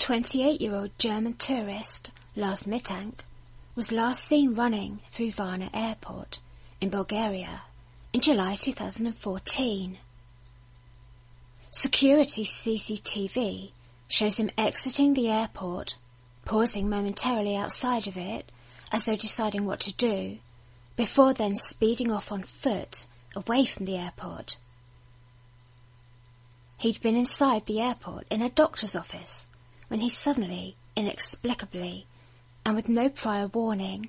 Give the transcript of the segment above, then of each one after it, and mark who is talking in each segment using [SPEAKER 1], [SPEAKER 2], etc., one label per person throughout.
[SPEAKER 1] 28-year-old German tourist Lars Mittank was last seen running through Varna Airport in Bulgaria in July 2014. Security CCTV shows him exiting the airport, pausing momentarily outside of it as though deciding what to do, before then speeding off on foot away from the airport. He'd been inside the airport in a doctor's office when he suddenly, inexplicably, and with no prior warning,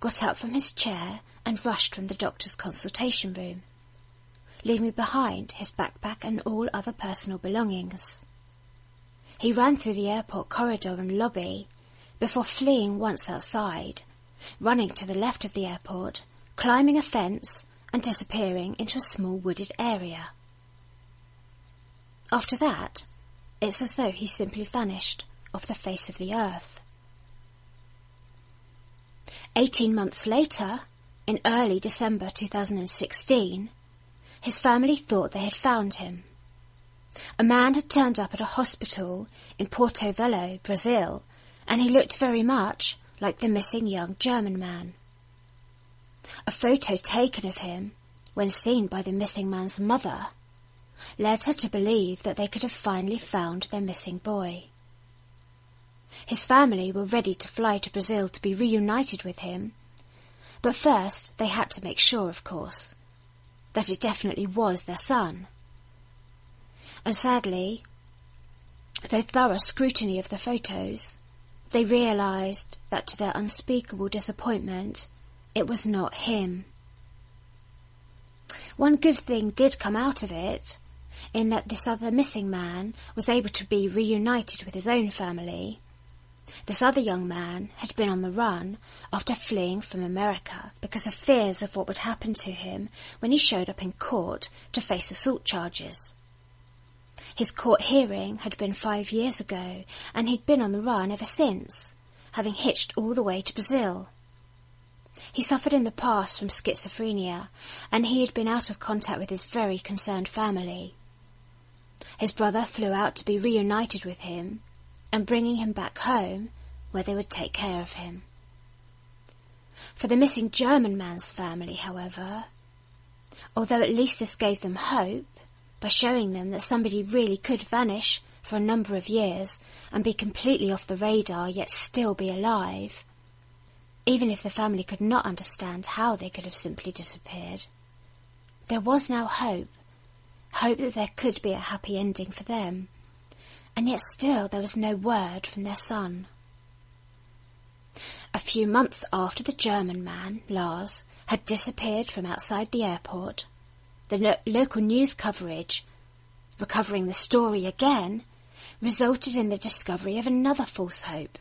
[SPEAKER 1] got up from his chair and rushed from the doctor's consultation room, leaving behind his backpack and all other personal belongings. He ran through the airport corridor and lobby before fleeing once outside, running to the left of the airport, climbing a fence and disappearing into a small wooded area. After that, it's as though he simply vanished off the face of the earth. Eighteen months later, in early December 2016, his family thought they had found him. A man had turned up at a hospital in Porto Velho, Brazil, and he looked very much like the missing young German man. A photo taken of him, when seen by the missing man's mother, led her to believe that they could have finally found their missing boy. His family were ready to fly to Brazil to be reunited with him, but first they had to make sure, of course, that it definitely was their son. And sadly, through thorough scrutiny of the photos, they realized that to their unspeakable disappointment, it was not him. One good thing did come out of it, in that this other missing man was able to be reunited with his own family. This other young man had been on the run after fleeing from America because of fears of what would happen to him when he showed up in court to face assault charges. His court hearing had been five years ago, and he'd been on the run ever since, having hitched all the way to Brazil. He suffered in the past from schizophrenia, and he had been out of contact with his very concerned family. His brother flew out to be reunited with him, and bringing him back home, where they would take care of him. For the missing German man's family, however, although at least this gave them hope, by showing them that somebody really could vanish for a number of years and be completely off the radar yet still be alive, even if the family could not understand how they could have simply disappeared. There was now hope, hope that there could be a happy ending for them, and yet still there was no word from their son. A few months after the German man, Lars, had disappeared from outside the airport, the lo- local news coverage, recovering the story again, resulted in the discovery of another false hope.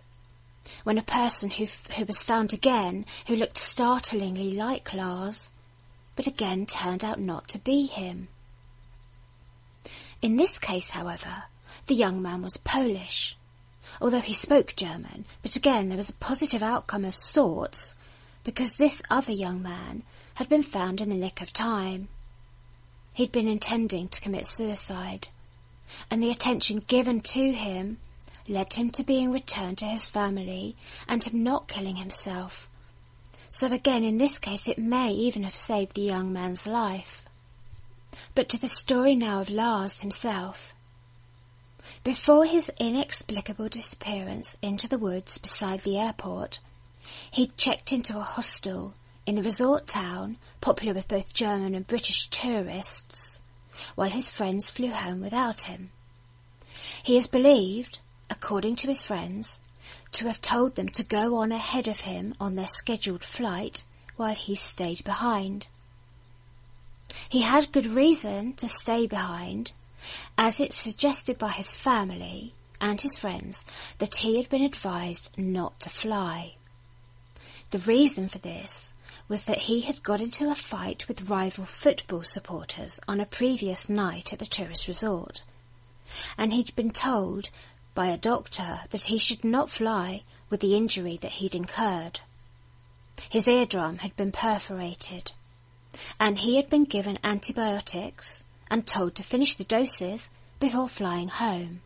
[SPEAKER 1] When a person who, f- who was found again, who looked startlingly like Lars, but again turned out not to be him. In this case, however, the young man was Polish, although he spoke German, but again there was a positive outcome of sorts, because this other young man had been found in the nick of time. He'd been intending to commit suicide, and the attention given to him led him to being returned to his family and him not killing himself. So again, in this case, it may even have saved the young man's life. But to the story now of Lars himself. Before his inexplicable disappearance into the woods beside the airport, he'd checked into a hostel in the resort town, popular with both German and British tourists, while his friends flew home without him. He is believed, according to his friends, to have told them to go on ahead of him on their scheduled flight while he stayed behind. He had good reason to stay behind, as it's suggested by his family and his friends that he had been advised not to fly. The reason for this was that he had got into a fight with rival football supporters on a previous night at the tourist resort, and he'd been told by a doctor that he should not fly with the injury that he'd incurred. His eardrum had been perforated, and he had been given antibiotics and told to finish the doses before flying home.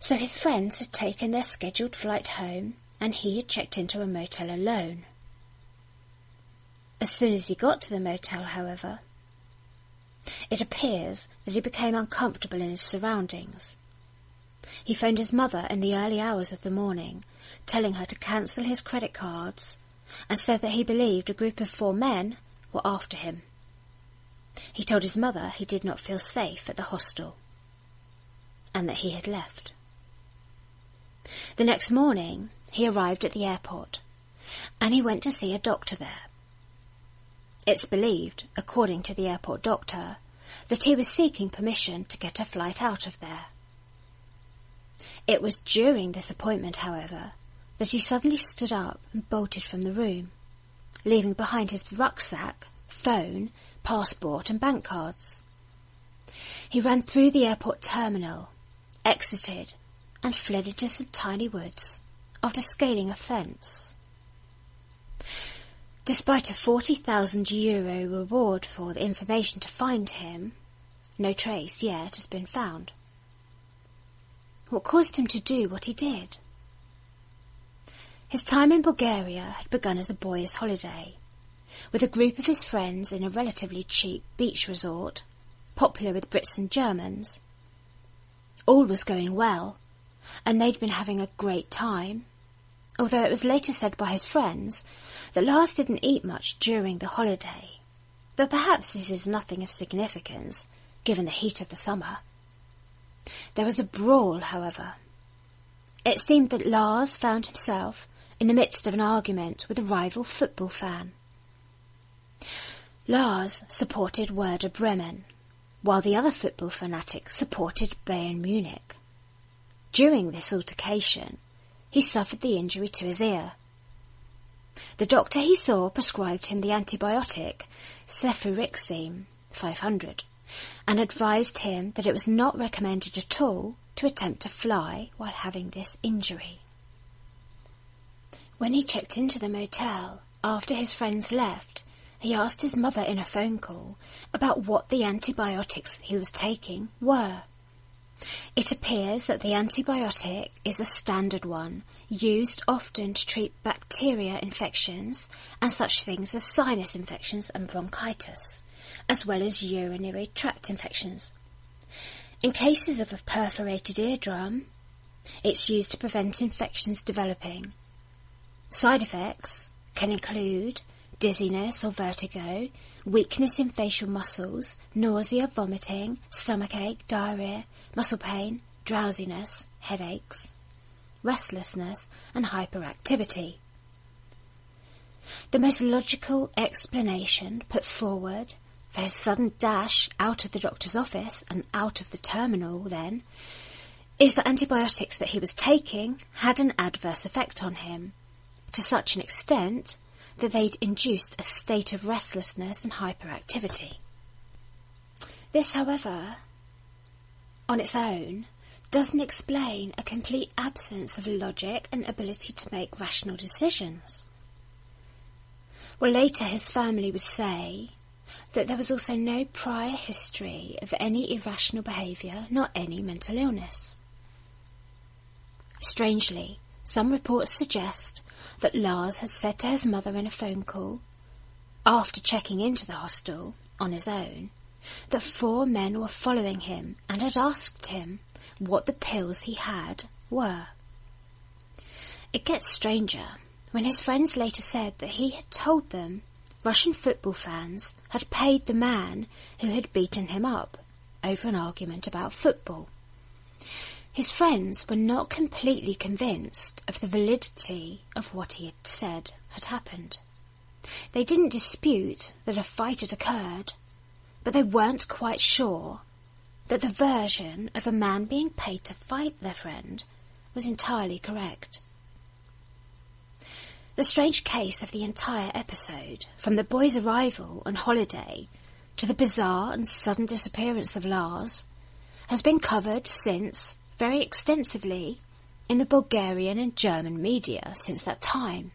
[SPEAKER 1] So his friends had taken their scheduled flight home and he had checked into a motel alone. As soon as he got to the motel, however, it appears that he became uncomfortable in his surroundings. He phoned his mother in the early hours of the morning, telling her to cancel his credit cards, and said that he believed a group of four men were after him. He told his mother he did not feel safe at the hostel, and that he had left. The next morning, he arrived at the airport, and he went to see a doctor there. It's believed, according to the airport doctor, that he was seeking permission to get a flight out of there. It was during this appointment, however, that he suddenly stood up and bolted from the room, leaving behind his rucksack, phone, passport, and bank cards. He ran through the airport terminal, exited, and fled into some tiny woods after scaling a fence. Despite a 40,000 euro reward for the information to find him, no trace yet has been found. What caused him to do what he did? His time in Bulgaria had begun as a boy's holiday, with a group of his friends in a relatively cheap beach resort, popular with Brits and Germans. All was going well, and they'd been having a great time although it was later said by his friends that Lars didn't eat much during the holiday. But perhaps this is nothing of significance, given the heat of the summer. There was a brawl, however. It seemed that Lars found himself in the midst of an argument with a rival football fan. Lars supported Werder Bremen, while the other football fanatics supported Bayern Munich. During this altercation, he suffered the injury to his ear. The doctor he saw prescribed him the antibiotic cefuroxime 500 and advised him that it was not recommended at all to attempt to fly while having this injury. When he checked into the motel after his friends left, he asked his mother in a phone call about what the antibiotics he was taking were. It appears that the antibiotic is a standard one, used often to treat bacteria infections and such things as sinus infections and bronchitis, as well as urinary tract infections. In cases of a perforated eardrum, it's used to prevent infections developing. Side effects can include dizziness or vertigo, weakness in facial muscles, nausea, vomiting, stomachache, diarrhea, muscle pain, drowsiness, headaches, restlessness, and hyperactivity. The most logical explanation put forward for his sudden dash out of the doctor's office and out of the terminal, then, is that antibiotics that he was taking had an adverse effect on him, to such an extent that they'd induced a state of restlessness and hyperactivity. This, however, on its own, doesn't explain a complete absence of logic and ability to make rational decisions. Well, later his family would say that there was also no prior history of any irrational behaviour nor any mental illness. Strangely, some reports suggest that Lars had said to his mother in a phone call, after checking into the hostel on his own, that four men were following him and had asked him what the pills he had were. It gets stranger when his friends later said that he had told them Russian football fans had paid the man who had beaten him up over an argument about football. His friends were not completely convinced of the validity of what he had said had happened. They didn't dispute that a fight had occurred, but they weren't quite sure that the version of a man being paid to fight their friend was entirely correct. The strange case of the entire episode, from the boy's arrival on holiday to the bizarre and sudden disappearance of Lars, has been covered since very extensively in the Bulgarian and German media since that time.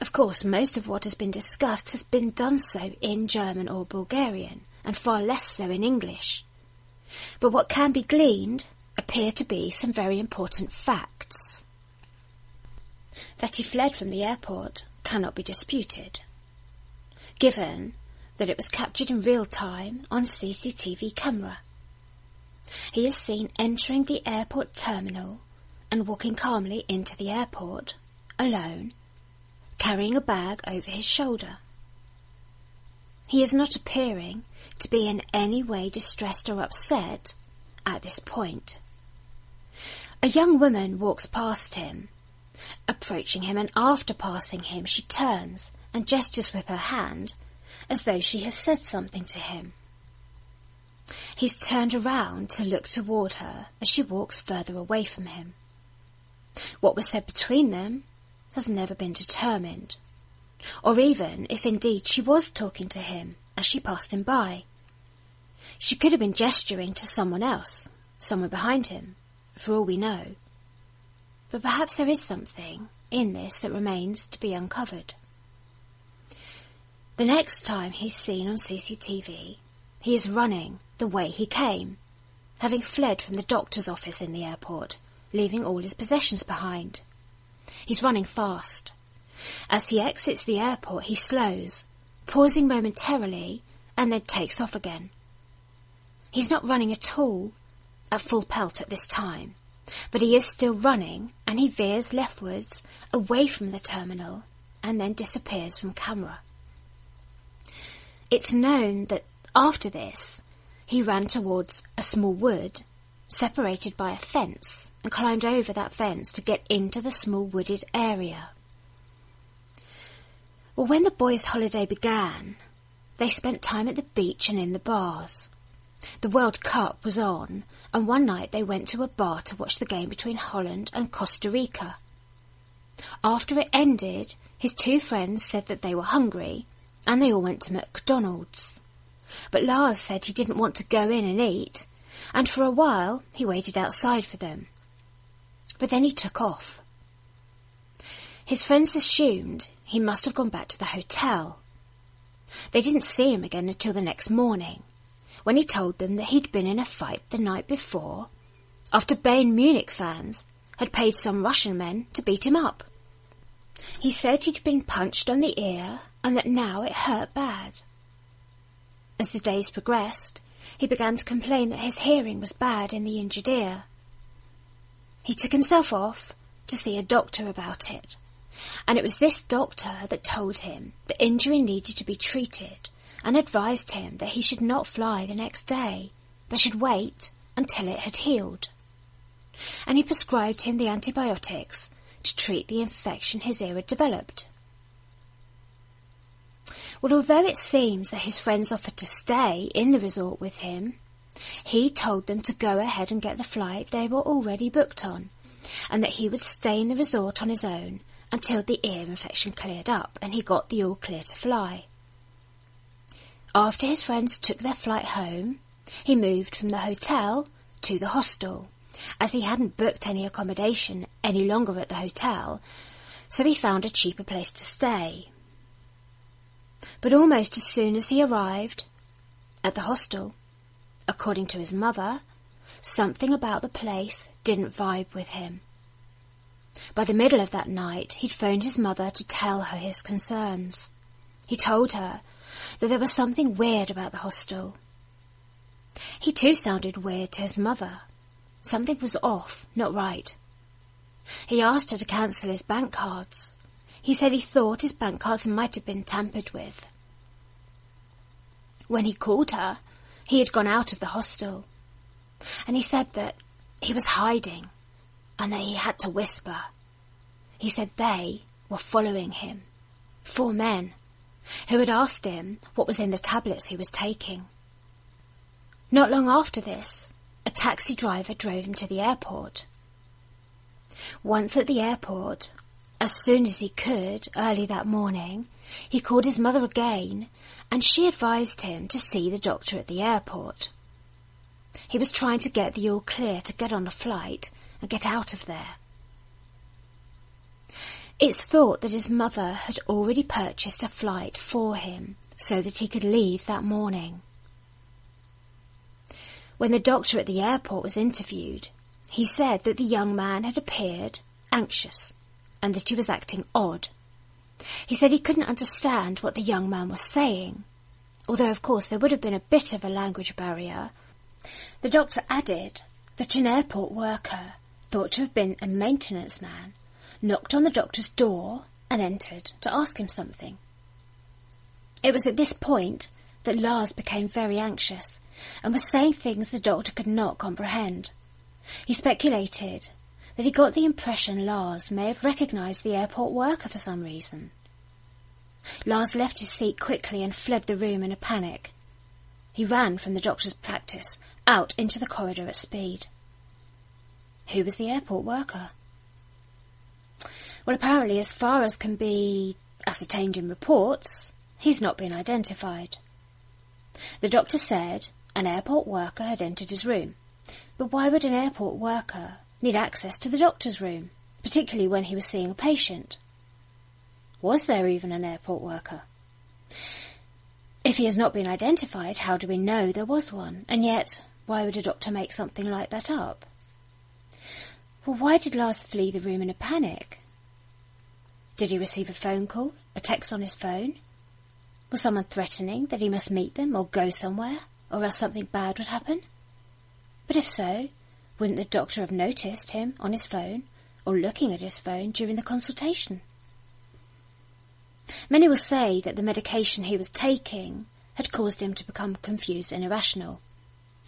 [SPEAKER 1] Of course, most of what has been discussed has been done so in German or Bulgarian, and far less so in English. But what can be gleaned appear to be some very important facts. That he fled from the airport cannot be disputed, given that it was captured in real time on CCTV camera. He is seen entering the airport terminal and walking calmly into the airport, alone, carrying a bag over his shoulder. He is not appearing to be in any way distressed or upset at this point. A young woman walks past him, approaching him, and after passing him, she turns and gestures with her hand as though she has said something to him. He's turned around to look toward her as she walks further away from him. What was said between them has never been determined, or even if indeed she was talking to him as she passed him by. She could have been gesturing to someone else, someone behind him, for all we know. But perhaps there is something in this that remains to be uncovered. The next time he's seen on CCTV, he is running the way he came, having fled from the doctor's office in the airport, leaving all his possessions behind. He's running fast. As he exits the airport, he slows, pausing momentarily, and then takes off again. He's not running at all at full pelt at this time, but he is still running, and he veers leftwards away from the terminal and then disappears from camera. It's known that after this, he ran towards a small wood, separated by a fence, and climbed over that fence to get into the small wooded area. Well, when the boys' holiday began, they spent time at the beach and in the bars. The World Cup was on, and one night they went to a bar to watch the game between Holland and Costa Rica. After it ended, his two friends said that they were hungry and they all went to McDonald's. But Lars said he didn't want to go in and eat, and for a while he waited outside for them. But then he took off. His friends assumed he must have gone back to the hotel. They didn't see him again until the next morning, when he told them that he'd been in a fight the night before, after Bayern Munich fans had paid some Russian men to beat him up. He said he'd been punched on the ear and that now it hurt bad. As the days progressed, he began to complain that his hearing was bad in the injured ear. He took himself off to see a doctor about it, and it was this doctor that told him the injury needed to be treated and advised him that he should not fly the next day, but should wait until it had healed. And he prescribed him the antibiotics to treat the infection his ear had developed. Well, although it seems that his friends offered to stay in the resort with him, he told them to go ahead and get the flight they were already booked on, and that he would stay in the resort on his own until the ear infection cleared up and he got the all clear to fly. After his friends took their flight home, he moved from the hotel to the hostel, as he hadn't booked any accommodation any longer at the hotel, so he found a cheaper place to stay. But almost as soon as he arrived at the hostel, according to his mother, something about the place didn't vibe with him. By the middle of that night, he'd phoned his mother to tell her his concerns. He told her that there was something weird about the hostel. He too sounded weird to his mother. Something was off, not right. He asked her to cancel his bank cards. He said he thought his bank cards might have been tampered with. When he called her, he had gone out of the hostel, and he said that he was hiding and that he had to whisper. He said they were following him, four men, who had asked him what was in the tablets he was taking. Not long after this, a taxi driver drove him to the airport. Once at the airport, as soon as he could, early that morning, he called his mother again, and she advised him to see the doctor at the airport. He was trying to get the all clear to get on a flight and get out of there. It's thought that his mother had already purchased a flight for him so that he could leave that morning. When the doctor at the airport was interviewed, He said that the young man had appeared anxious and that he was acting odd. He said he couldn't understand what the young man was saying, although of course there would have been a bit of a language barrier. The doctor added that an airport worker, thought to have been a maintenance man, knocked on the doctor's door and entered to ask him something. It was at this point that Lars became very anxious and was saying things the doctor could not comprehend. He speculated that he got the impression Lars may have recognised the airport worker for some reason. Lars left his seat quickly and fled the room in a panic. He ran from the doctor's practice out into the corridor at speed. Who was the airport worker? Well, apparently, as far as can be ascertained in reports, he's not been identified. The doctor said an airport worker had entered his room. But why would an airport worker need access to the doctor's room, particularly when he was seeing a patient? Was there even an airport worker? If he has not been identified, how do we know there was one? And yet, why would a doctor make something like that up? Well, why did Lars flee the room in a panic? Did he receive a phone call, a text on his phone? Was someone threatening that he must meet them or go somewhere, or else something bad would happen? But if so, wouldn't the doctor have noticed him on his phone or looking at his phone during the consultation? Many will say that the medication he was taking had caused him to become confused and irrational.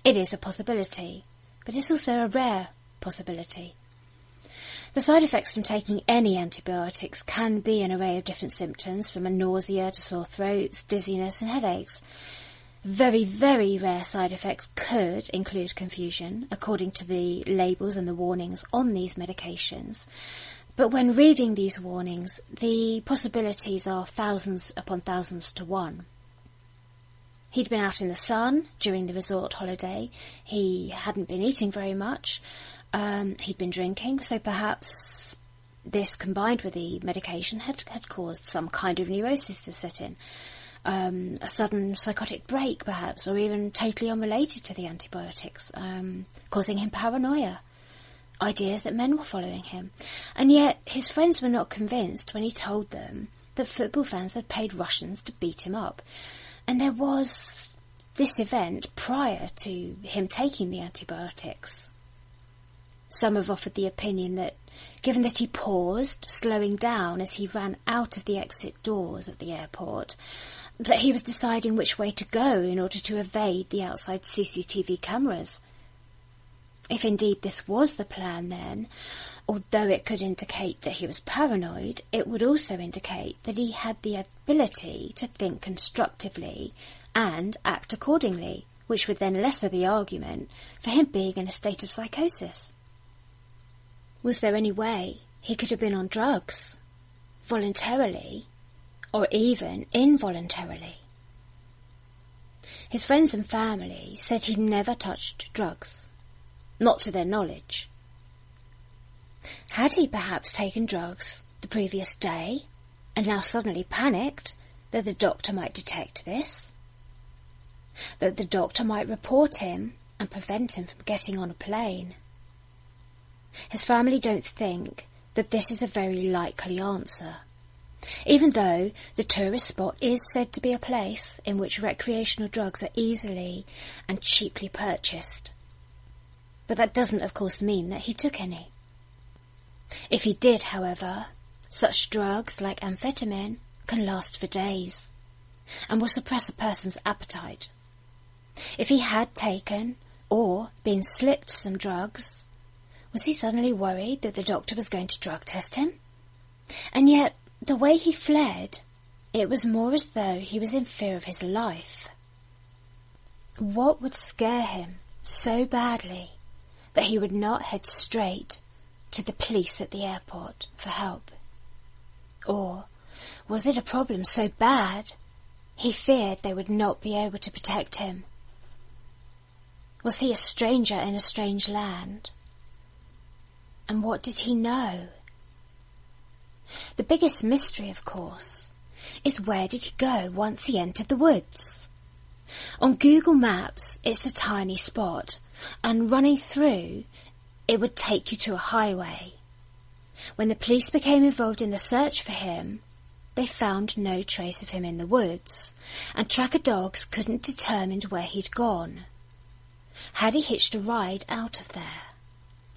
[SPEAKER 1] It is a possibility, but it's also a rare possibility. The side effects from taking any antibiotics can be an array of different symptoms, from a nausea to sore throats, dizziness, and headaches. Very, very rare side effects could include confusion, according to the labels and the warnings on these medications. But when reading these warnings, the possibilities are thousands upon thousands to one. He'd been out in the sun during the resort holiday. He hadn't been eating very much. Um, he'd been drinking, so perhaps this combined with the medication had, had caused some kind of neurosis to set in. Um, a sudden psychotic break, perhaps, or even totally unrelated to the antibiotics, um, causing him paranoia. Ideas that men were following him. And yet his friends were not convinced when he told them that football fans had paid Russians to beat him up. And there was this event prior to him taking the antibiotics. Some have offered the opinion that, given that he paused, slowing down as he ran out of the exit doors of the airport, that he was deciding which way to go in order to evade the outside CCTV cameras. If indeed this was the plan, then, although it could indicate that he was paranoid, it would also indicate that he had the ability to think constructively and act accordingly, which would then lesser the argument for him being in a state of psychosis. Was there any way he could have been on drugs, voluntarily, or even involuntarily? His friends and family said he'd never touched drugs, not to their knowledge. Had he perhaps taken drugs the previous day and now suddenly panicked that the doctor might detect this? That the doctor might report him and prevent him from getting on a plane? His family don't think that this is a very likely answer. Even though the tourist spot is said to be a place in which recreational drugs are easily and cheaply purchased. But that doesn't, of course, mean that he took any. If he did, however, such drugs like amphetamine can last for days and will suppress a person's appetite. If he had taken or been slipped some drugs, was he suddenly worried that the doctor was going to drug test him? And yet, the way he fled, it was more as though he was in fear of his life. What would scare him so badly that he would not head straight to the police at the airport for help? Or was it a problem so bad he feared they would not be able to protect him? Was he a stranger in a strange land? And what did he know? The biggest mystery, of course, is where did he go once he entered the woods? On Google Maps, it's a tiny spot, and running through, it would take you to a highway. When the police became involved in the search for him, they found no trace of him in the woods, and tracker dogs couldn't determine where he'd gone. Had he hitched a ride out of there?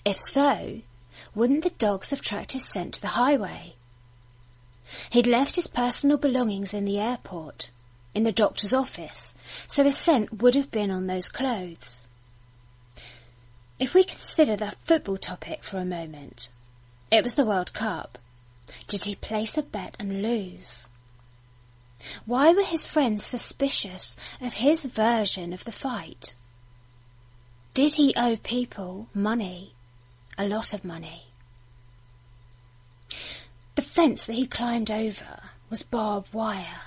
[SPEAKER 1] If so, wouldn't the dogs have tracked his scent to the highway? He'd left his personal belongings in the airport, in the doctor's office, so his scent would have been on those clothes. If we consider the football topic for a moment, it was the World Cup. Did he place a bet and lose? Why were his friends suspicious of his version of the fight? Did he owe people money? A lot of money. The fence that he climbed over was barbed wire.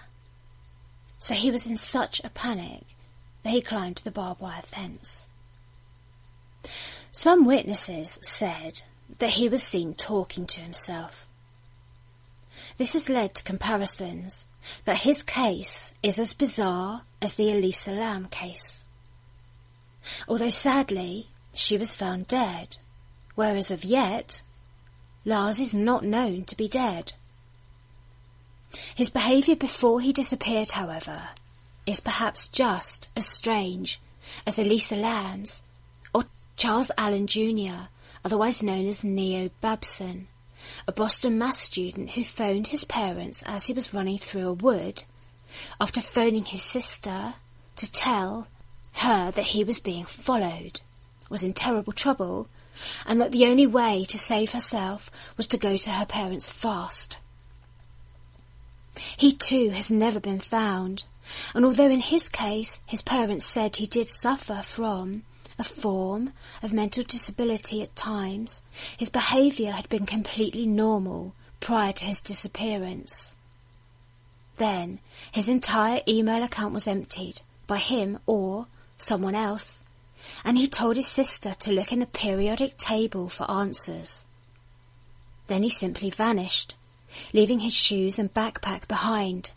[SPEAKER 1] So he was in such a panic that he climbed the barbed wire fence. Some witnesses said that he was seen talking to himself. This has led to comparisons that his case is as bizarre as the Elisa Lam case. Although sadly, she was found dead, whereas of yet, Lars is not known to be dead. His behaviour before he disappeared, however, is perhaps just as strange as Elisa Lam's or Charles Allen Jr., otherwise known as Neo Babson, a Boston math student who phoned his parents as he was running through a wood after phoning his sister to tell her that he was being followed, was in terrible trouble, and that the only way to save herself was to go to her parents fast. He too has never been found, and although in his case his parents said he did suffer from a form of mental disability at times, his behaviour had been completely normal prior to his disappearance. Then his entire email account was emptied by him or someone else, and he told his sister to look in the periodic table for answers. Then he simply vanished, leaving his shoes and backpack behind.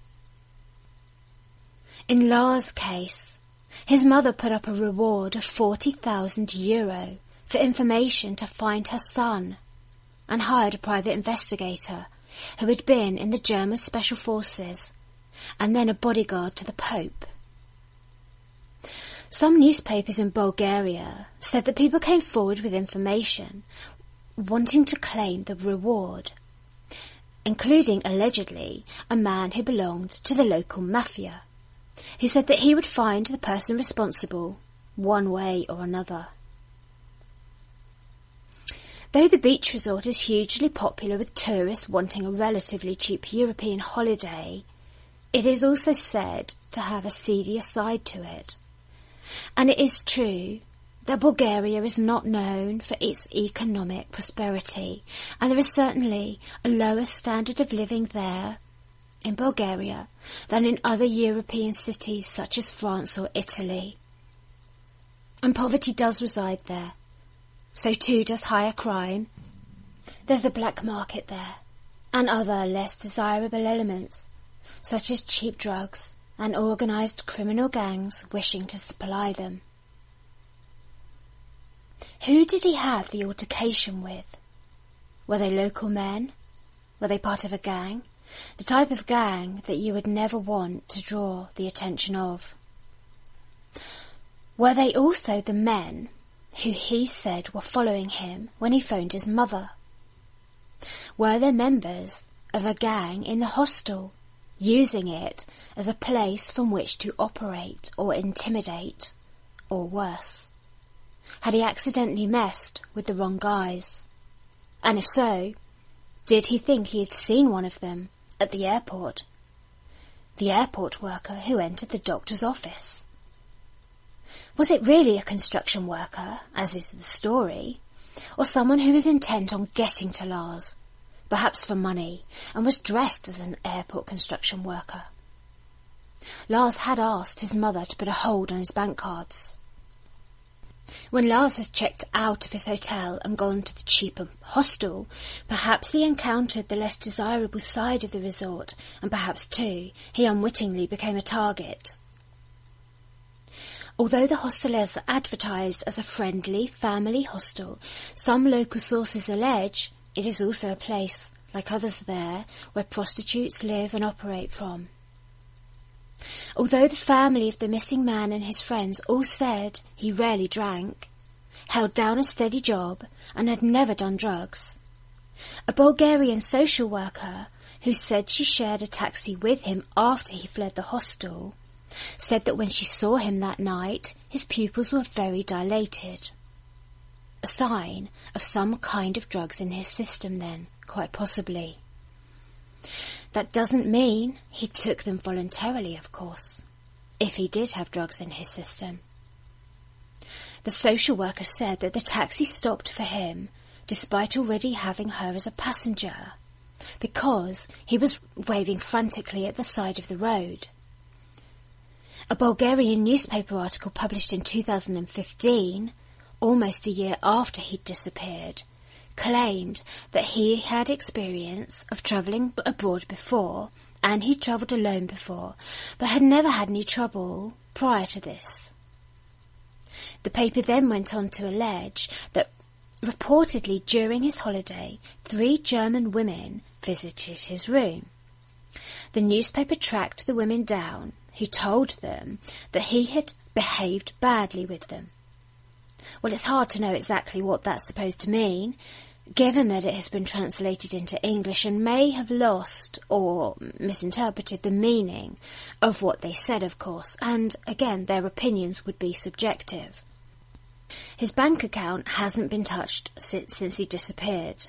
[SPEAKER 1] In Lars' case, his mother put up a reward of 40,000 euro for information to find her son and hired a private investigator who had been in the German Special Forces and then a bodyguard to the Pope. Some newspapers in Bulgaria said that people came forward with information wanting to claim the reward, including allegedly a man who belonged to the local mafia. He said that he would find the person responsible one way or another. Though the beach resort is hugely popular with tourists wanting a relatively cheap European holiday, it is also said to have a seedier side to it. And it is true that Bulgaria is not known for its economic prosperity, and there is certainly a lower standard of living there in Bulgaria than in other European cities such as France or Italy. And poverty does reside there. So too does higher crime. There's a black market there, and other less desirable elements, such as cheap drugs and organised criminal gangs wishing to supply them. Who did he have the altercation with? Were they local men? Were they part of a gang? The type of gang that you would never want to draw the attention of. Were they also the men who he said were following him when he phoned his mother? Were they members of a gang in the hostel, using it as a place from which to operate or intimidate, or worse? Had he accidentally messed with the wrong guys? And if so, did he think he had seen one of them at the airport. The airport worker who entered the doctor's office. Was it really a construction worker, as is the story, or someone who was intent on getting to Lars, perhaps for money, and was dressed as an airport construction worker? Lars had asked his mother to put a hold on his bank cards. When Lars has checked out of his hotel and gone to the cheaper hostel, perhaps he encountered the less desirable side of the resort, and perhaps, too, he unwittingly became a target. Although the hostel is advertised as a friendly family hostel, some local sources allege it is also a place, like others there, where prostitutes live and operate from. Although the family of the missing man and his friends all said he rarely drank, held down a steady job, and had never done drugs, a Bulgarian social worker who said she shared a taxi with him after he fled the hostel said that when she saw him that night, his pupils were very dilated. A sign of some kind of drugs in his system then, quite possibly. That doesn't mean he took them voluntarily, of course, if he did have drugs in his system. The social worker said that the taxi stopped for him despite already having her as a passenger, because he was waving frantically at the side of the road. A Bulgarian newspaper article published in 2015, almost a year after he'd disappeared, claimed that he had experience of travelling abroad before and he'd travelled alone before, but had never had any trouble prior to this. The paper then went on to allege that reportedly during his holiday, three German women visited his room. The newspaper tracked the women down who told them that he had behaved badly with them. Well, it's hard to know exactly what that's supposed to mean, given that it has been translated into English and may have lost or misinterpreted the meaning of what they said, of course, and again, their opinions would be subjective. His bank account hasn't been touched since, since he disappeared.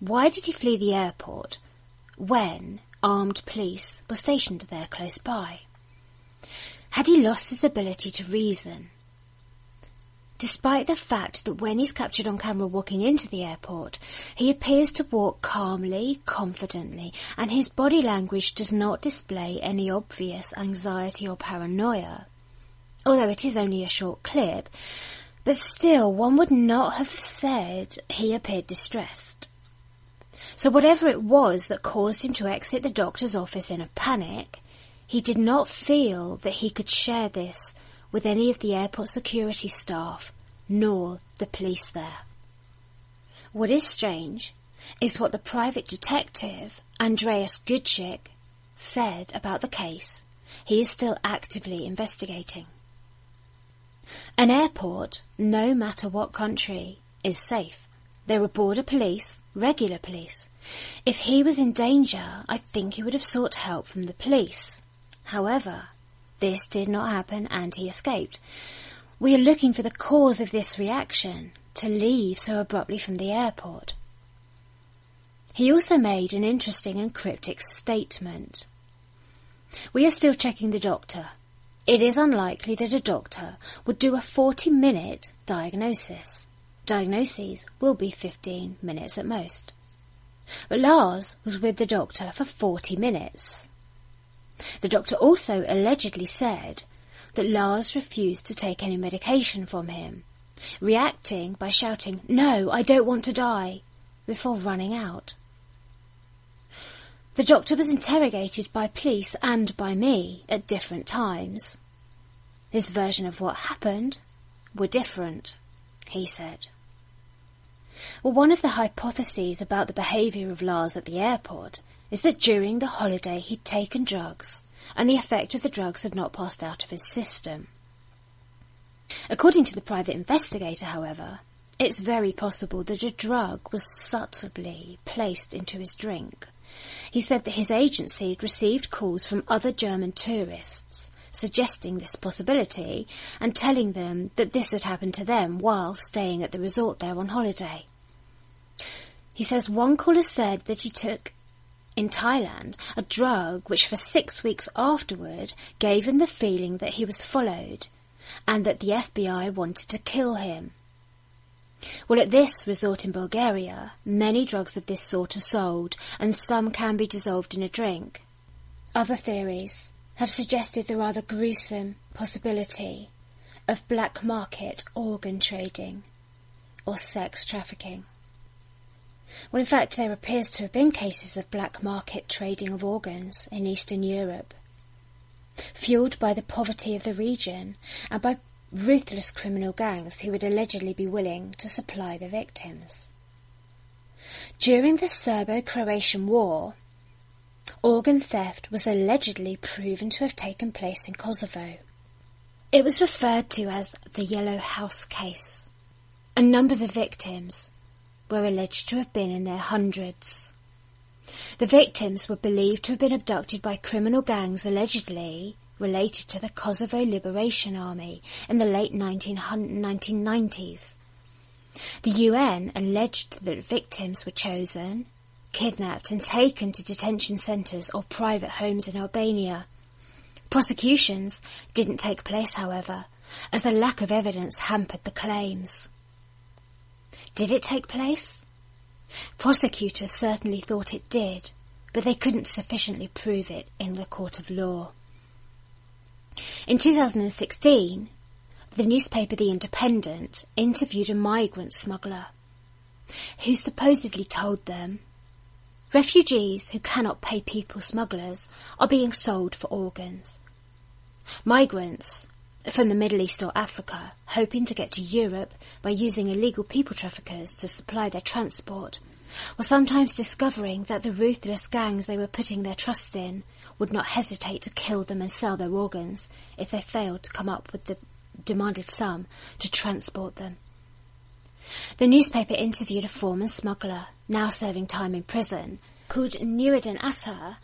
[SPEAKER 1] Why did he flee the airport when armed police were stationed there close by? Had he lost his ability to reason? Despite the fact that when he's captured on camera walking into the airport, he appears to walk calmly, confidently, and his body language does not display any obvious anxiety or paranoia. Although it is only a short clip, but still one would not have said he appeared distressed. So whatever it was that caused him to exit the doctor's office in a panic, he did not feel that he could share this with any of the airport security staff, nor the police there. What is strange is what the private detective, Andreas Gudzik, said about the case. He is still actively investigating. An airport, no matter what country, is safe. There are border police, regular police. If he was in danger, I think he would have sought help from the police. However, this did not happen and he escaped. We are looking for the cause of this reaction to leave so abruptly from the airport. He also made an interesting and cryptic statement. We are still checking the doctor. It is unlikely that a doctor would do a 40 minute diagnosis. Diagnoses will be 15 minutes at most. But Lars was with the doctor for 40 minutes. The doctor also allegedly said that Lars refused to take any medication from him, reacting by shouting, No, I don't want to die, before running out. The doctor was interrogated by police and by me at different times. His version of what happened were different, he said. Well, one of the hypotheses about the behaviour of Lars at the airport is that during the holiday he'd taken drugs and the effect of the drugs had not passed out of his system. According to the private investigator, however, it's very possible that a drug was subtly placed into his drink. He said that his agency had received calls from other German tourists suggesting this possibility and telling them that this had happened to them while staying at the resort there on holiday. He says one caller said that he took in Thailand a drug which for six weeks afterward gave him the feeling that he was followed and that the FBI wanted to kill him. Well, at this resort in Bulgaria, many drugs of this sort are sold, and some can be dissolved in a drink. Other theories have suggested the rather gruesome possibility of black market organ trading or sex trafficking. Well, in fact, there appears to have been cases of black market trading of organs in Eastern Europe. fueled by the poverty of the region and by ruthless criminal gangs who would allegedly be willing to supply the victims. During the Serbo-Croatian War, organ theft was allegedly proven to have taken place in Kosovo. It was referred to as the Yellow House case, and numbers of victims were alleged to have been in their hundreds. The victims were believed to have been abducted by criminal gangs allegedly related to the Kosovo Liberation Army in the late 1990s. The UN alleged that victims were chosen, kidnapped and taken to detention centres or private homes in Albania. Prosecutions didn't take place, however, as a lack of evidence hampered the claims. Did it take place? Prosecutors certainly thought it did, but they couldn't sufficiently prove it in the court of law. In 2016, the newspaper The Independent interviewed a migrant smuggler who supposedly told them refugees who cannot pay people smugglers are being sold for organs. Migrants from the Middle East or Africa hoping to get to Europe by using illegal people traffickers to supply their transport were sometimes discovering that the ruthless gangs they were putting their trust in would not hesitate to kill them and sell their organs if they failed to come up with the demanded sum to transport them. The newspaper interviewed a former smuggler, now serving time in prison, called Nuruddin Atta,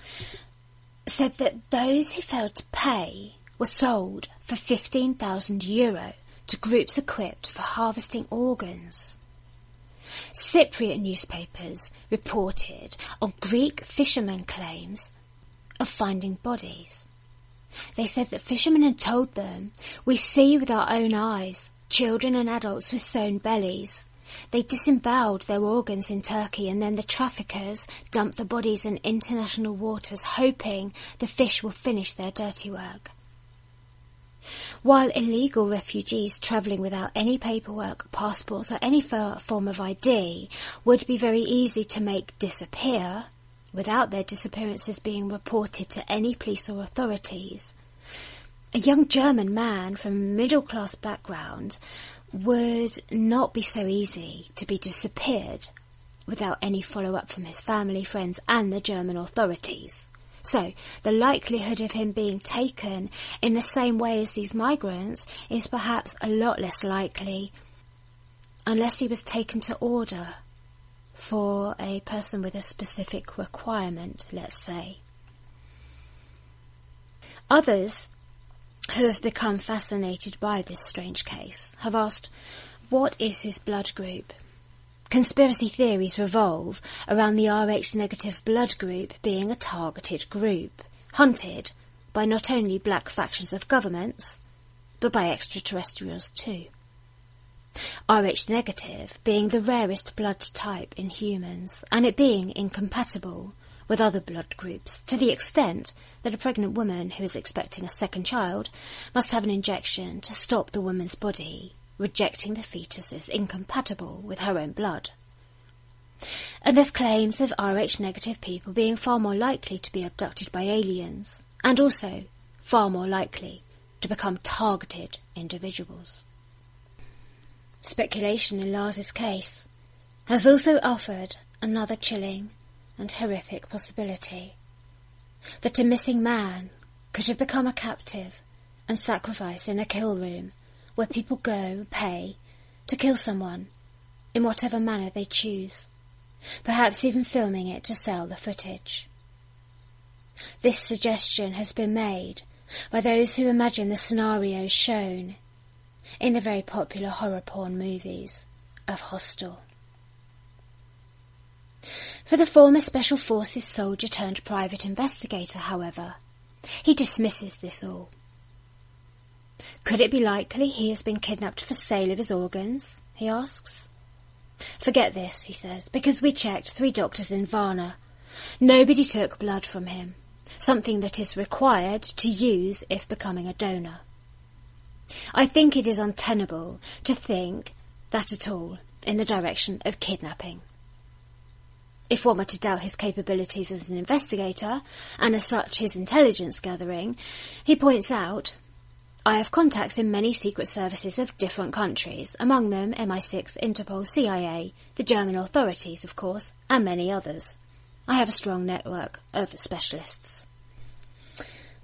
[SPEAKER 1] said that those who failed to pay were sold for 15,000 euro to groups equipped for harvesting organs. Cypriot newspapers reported on Greek fishermen claims of finding bodies. They said that fishermen had told them, We see with our own eyes children and adults with sewn bellies. They disemboweled their organs in Turkey and then the traffickers dumped the bodies in international waters hoping the fish will finish their dirty work. While illegal refugees travelling without any paperwork, passports or any form of ID would be very easy to make disappear, without their disappearances being reported to any police or authorities. A young German man from a middle class background would not be so easy to be disappeared without any follow up from his family, friends, and the German authorities. So, the likelihood of him being taken in the same way as these migrants is perhaps a lot less likely, unless he was taken to order for a person with a specific requirement, let's say. Others who have become fascinated by this strange case have asked, what is his blood group? Conspiracy theories revolve around the Rh negative blood group being a targeted group, hunted by not only black factions of governments, but by extraterrestrials too. Rh negative being the rarest blood type in humans, and it being incompatible with other blood groups to the extent that a pregnant woman who is expecting a second child must have an injection to stop the woman's body rejecting the fetus as incompatible with her own blood. And there's claims of Rh negative people being far more likely to be abducted by aliens, and also far more likely to become targeted individuals. Speculation in Lars's case has also offered another chilling and horrific possibility that a missing man could have become a captive and sacrificed in a kill room where people go pay to kill someone in whatever manner they choose, perhaps even filming it to sell the footage. This suggestion has been made by those who imagine the scenarios shown in the very popular horror porn movies of Hostel. For the former Special Forces soldier turned private investigator, however, he dismisses this all. Could it be likely he has been kidnapped for sale of his organs? he asks. Forget this, he says, because we checked three doctors in Varna. Nobody took blood from him, something that is required to use if becoming a donor. I think it is untenable to think that at all in the direction of kidnapping. if one were to doubt his capabilities as an investigator, and as such his intelligence gathering, he points out, I have contacts in many secret services of different countries, among them MI6, Interpol, CIA, the German authorities, of course, and many others. I have a strong network of specialists.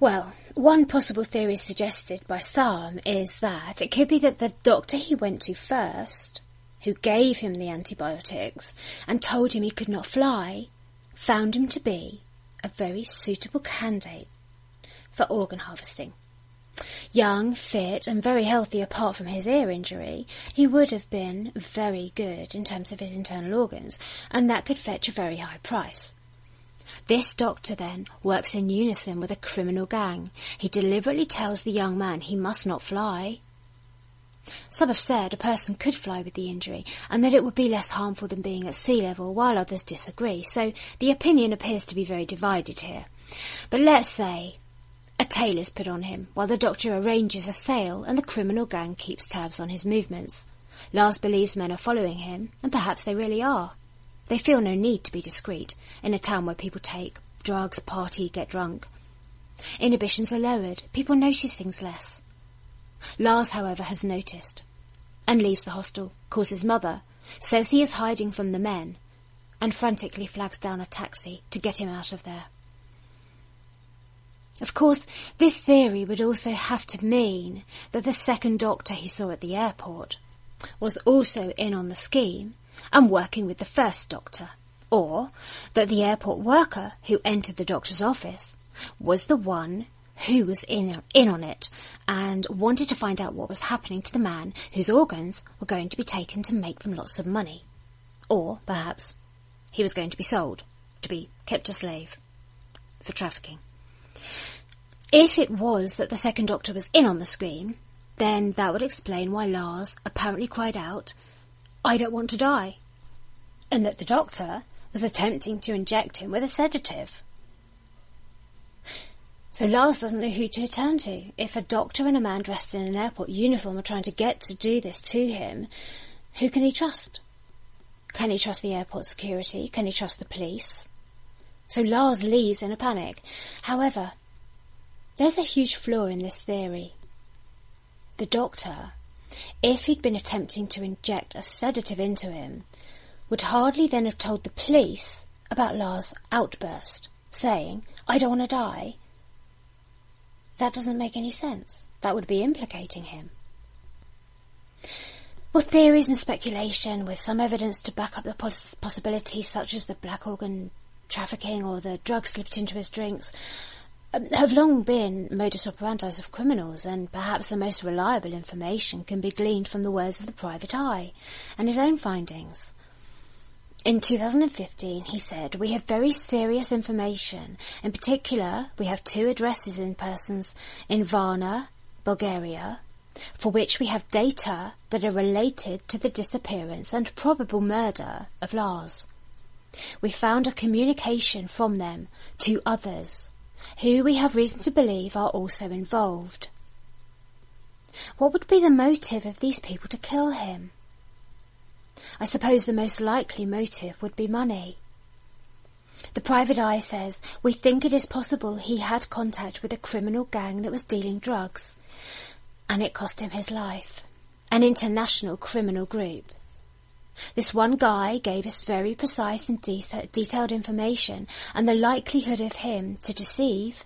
[SPEAKER 1] Well, one possible theory suggested by some is that it could be that the doctor he went to first who gave him the antibiotics and told him he could not fly, found him to be a very suitable candidate for organ harvesting. Young, fit, and very healthy apart from his ear injury, he would have been very good in terms of his internal organs, and that could fetch a very high price. This doctor then works in unison with a criminal gang. He deliberately tells the young man he must not fly, some have said a person could fly with the injury and that it would be less harmful than being at sea level, while others disagree, so the opinion appears to be very divided here. But let's say a tail is put on him while the doctor arranges a sale and the criminal gang keeps tabs on his movements. Lars believes men are following him, and perhaps they really are. They feel no need to be discreet in a town where people take drugs, party, get drunk. Inhibitions are lowered. People notice things less. Lars, however, has noticed and leaves the hostel, calls his mother, says he is hiding from the men, and frantically flags down a taxi to get him out of there. Of course, this theory would also have to mean that the second doctor he saw at the airport was also in on the scheme and working with the first doctor, or that the airport worker who entered the doctor's office was the one who was in, in on it and wanted to find out what was happening to the man whose organs were going to be taken to make them lots of money. Or, perhaps, he was going to be sold, to be kept a slave, for trafficking. If it was that the second doctor was in on the scheme, then that would explain why Lars apparently cried out, I don't want to die, and that the doctor was attempting to inject him with a sedative. So Lars doesn't know who to turn to. If a doctor and a man dressed in an airport uniform are trying to get to do this to him, who can he trust? Can he trust the airport security? Can he trust the police? So Lars leaves in a panic. However, there's a huge flaw in this theory. The doctor, if he'd been attempting to inject a sedative into him, would hardly then have told the police about Lars' outburst, saying, I don't want to die, that doesn't make any sense. That would be implicating him. Well, theories and speculation with some evidence to back up the poss- possibilities, such as the black organ trafficking or the drugs slipped into his drinks, um, have long been modus operandi of criminals, and perhaps the most reliable information can be gleaned from the words of the private eye and his own findings. In 2015, he said, we have very serious information. In particular, we have two addresses in persons in Varna, Bulgaria, for which we have data that are related to the disappearance and probable murder of Lars. We found a communication from them to others, who we have reason to believe are also involved. What would be the motive of these people to kill him? I suppose the most likely motive would be money. The private eye says, we think it is possible he had contact with a criminal gang that was dealing drugs, and it cost him his life. An international criminal group. This one guy gave us very precise and de- detailed information, and the likelihood of him to deceive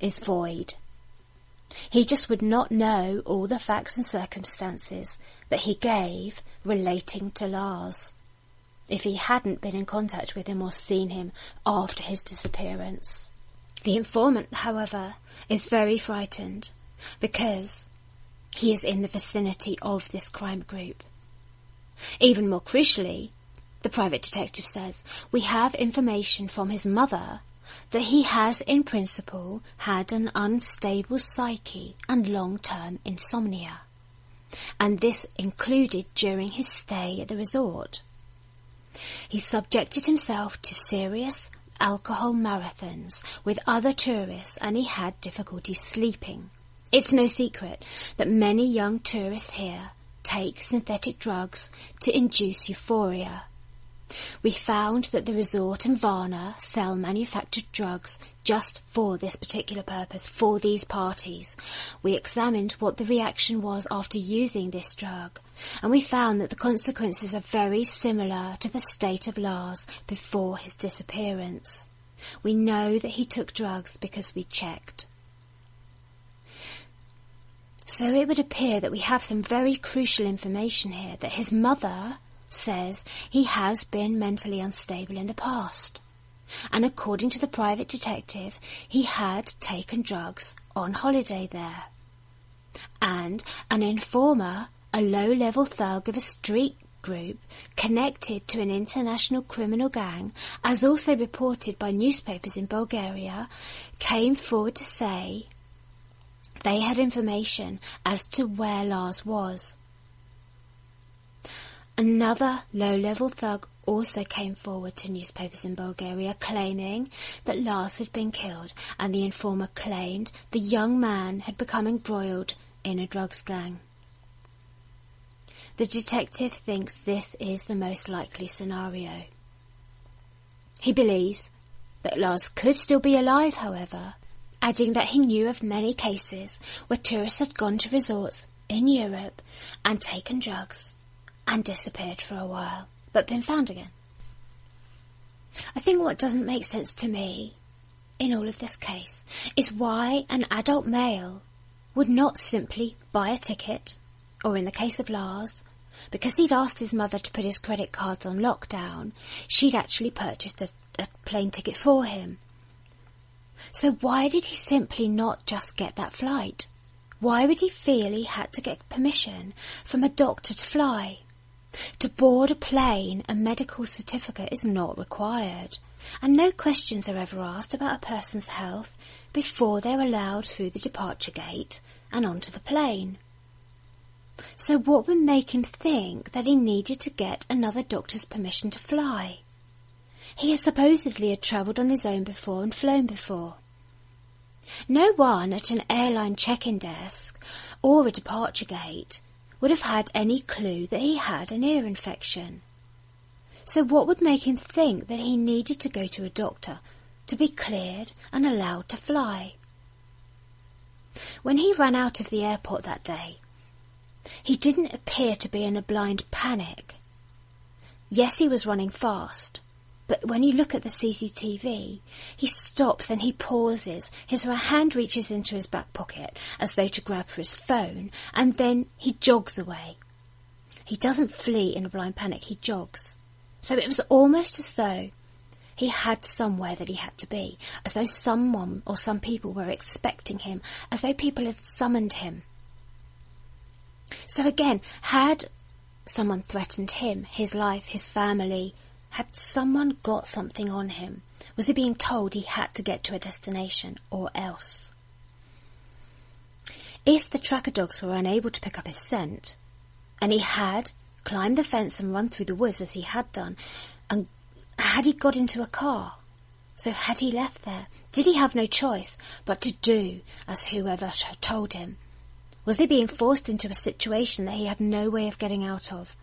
[SPEAKER 1] is void. He just would not know all the facts and circumstances that he gave relating to Lars if he hadn't been in contact with him or seen him after his disappearance. The informant, however, is very frightened because he is in the vicinity of this crime group. Even more crucially, the private detective says, we have information from his mother that he has in principle had an unstable psyche and long-term insomnia. And this included during his stay at the resort. He subjected himself to serious alcohol marathons with other tourists and he had difficulty sleeping. It's no secret that many young tourists here take synthetic drugs to induce euphoria We found that the resort and Varna sell manufactured drugs just for this particular purpose, for these parties. We examined what the reaction was after using this drug, and we found that the consequences are very similar to the state of Lars before his disappearance. We know that he took drugs because we checked. So it would appear that we have some very crucial information here that his mother says he has been mentally unstable in the past. And according to the private detective, he had taken drugs on holiday there. And an informer, a low-level thug of a street group connected to an international criminal gang, as also reported by newspapers in Bulgaria, came forward to say they had information as to where Lars was. Another low-level thug also came forward to newspapers in Bulgaria claiming that Lars had been killed and the informer claimed the young man had become embroiled in a drugs gang. The detective thinks this is the most likely scenario. He believes that Lars could still be alive, however, adding that he knew of many cases where tourists had gone to resorts in Europe and taken drugs and disappeared for a while, but been found again. I think what doesn't make sense to me in all of this case is why an adult male would not simply buy a ticket, or in the case of Lars, because he'd asked his mother to put his credit cards on lockdown, she'd actually purchased a, a plane ticket for him. So why did he simply not just get that flight? Why would he feel he had to get permission from a doctor to fly? To board a plane, a medical certificate is not required, and no questions are ever asked about a person's health before they're allowed through the departure gate and onto the plane. So what would make him think that he needed to get another doctor's permission to fly? He supposedly had travelled on his own before and flown before. No one at an airline check-in desk or a departure gate would have had any clue that he had an ear infection. So what would make him think that he needed to go to a doctor to be cleared and allowed to fly? When he ran out of the airport that day, he didn't appear to be in a blind panic. Yes, he was running fast, but when you look at the CCTV, he stops and he pauses. His hand reaches into his back pocket as though to grab for his phone, and then he jogs away. He doesn't flee in a blind panic, he jogs. So it was almost as though he had somewhere that he had to be, as though someone or some people were expecting him, as though people had summoned him. So again, had someone threatened him, his life, his family, had someone got something on him? Was he being told he had to get to a destination or else? If the tracker dogs were unable to pick up his scent, and he had climbed the fence and run through the woods as he had done, and had he got into a car? So had he left there? Did he have no choice but to do as whoever had told him? Was he being forced into a situation that he had no way of getting out of?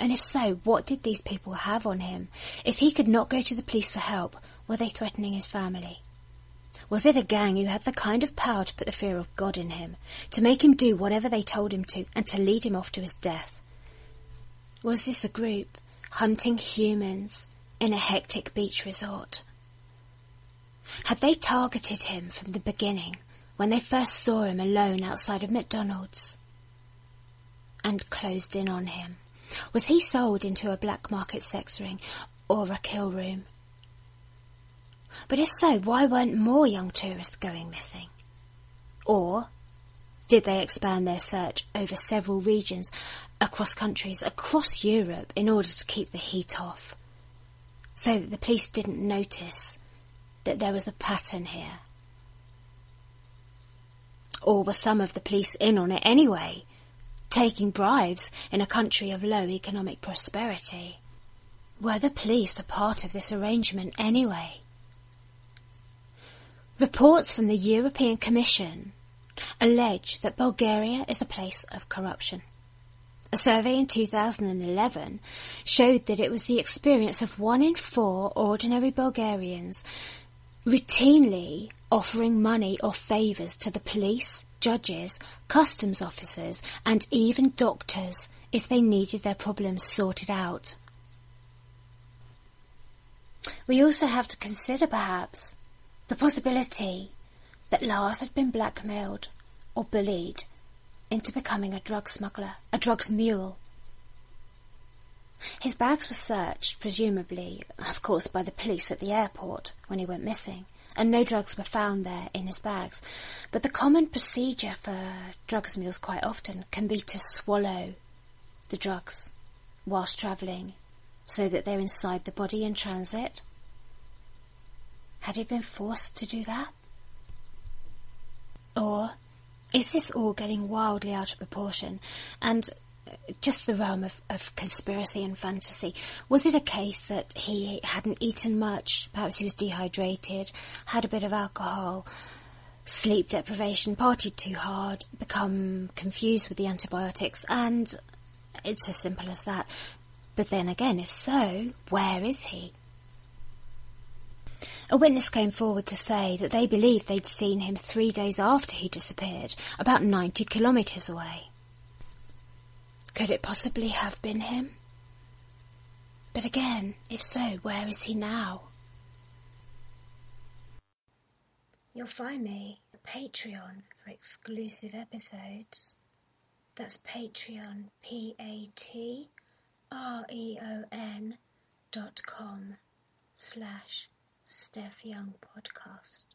[SPEAKER 1] And if so, what did these people have on him? If he could not go to the police for help, were they threatening his family? Was it a gang who had the kind of power to put the fear of God in him, to make him do whatever they told him to, and to lead him off to his death? Was this a group hunting humans in a hectic beach resort? Had they targeted him from the beginning when they first saw him alone outside of McDonald's and closed in on him? Was he sold into a black market sex ring or a kill room? But if so, why weren't more young tourists going missing? Or did they expand their search over several regions, across countries, across Europe, in order to keep the heat off? So that the police didn't notice that there was a pattern here? Or were some of the police in on it anyway, taking bribes in a country of low economic prosperity. Were the police a part of this arrangement anyway? Reports from the European Commission allege that Bulgaria is a place of corruption. A survey in 2011 showed that it was the experience of one in four ordinary Bulgarians routinely offering money or favours to the police, judges, customs officers, and even doctors if they needed their problems sorted out. We also have to consider, perhaps, the possibility that Lars had been blackmailed or bullied into becoming a drug smuggler, a drugs mule. His bags were searched, presumably, of course, by the police at the airport when he went missing, and no drugs were found there in his bags. But the common procedure for drugs mules quite often can be to swallow the drugs whilst travelling so that they're inside the body in transit. Had he been forced to do that? Or is this all getting wildly out of proportion and just the realm of, of conspiracy and fantasy? Was it a case that he hadn't eaten much, perhaps he was dehydrated, had a bit of alcohol, sleep deprivation, partied too hard, become confused with the antibiotics, and it's as simple as that. But then again, if so, where is he? A witness came forward to say that they believed they'd seen him three days after he disappeared, about 90 kilometres away. Could it possibly have been him? But again, if so, where is he now? You'll find me at Patreon for exclusive episodes. That's Patreon, P-A-T-R-E-O-N dot com slash Steph Young Podcast.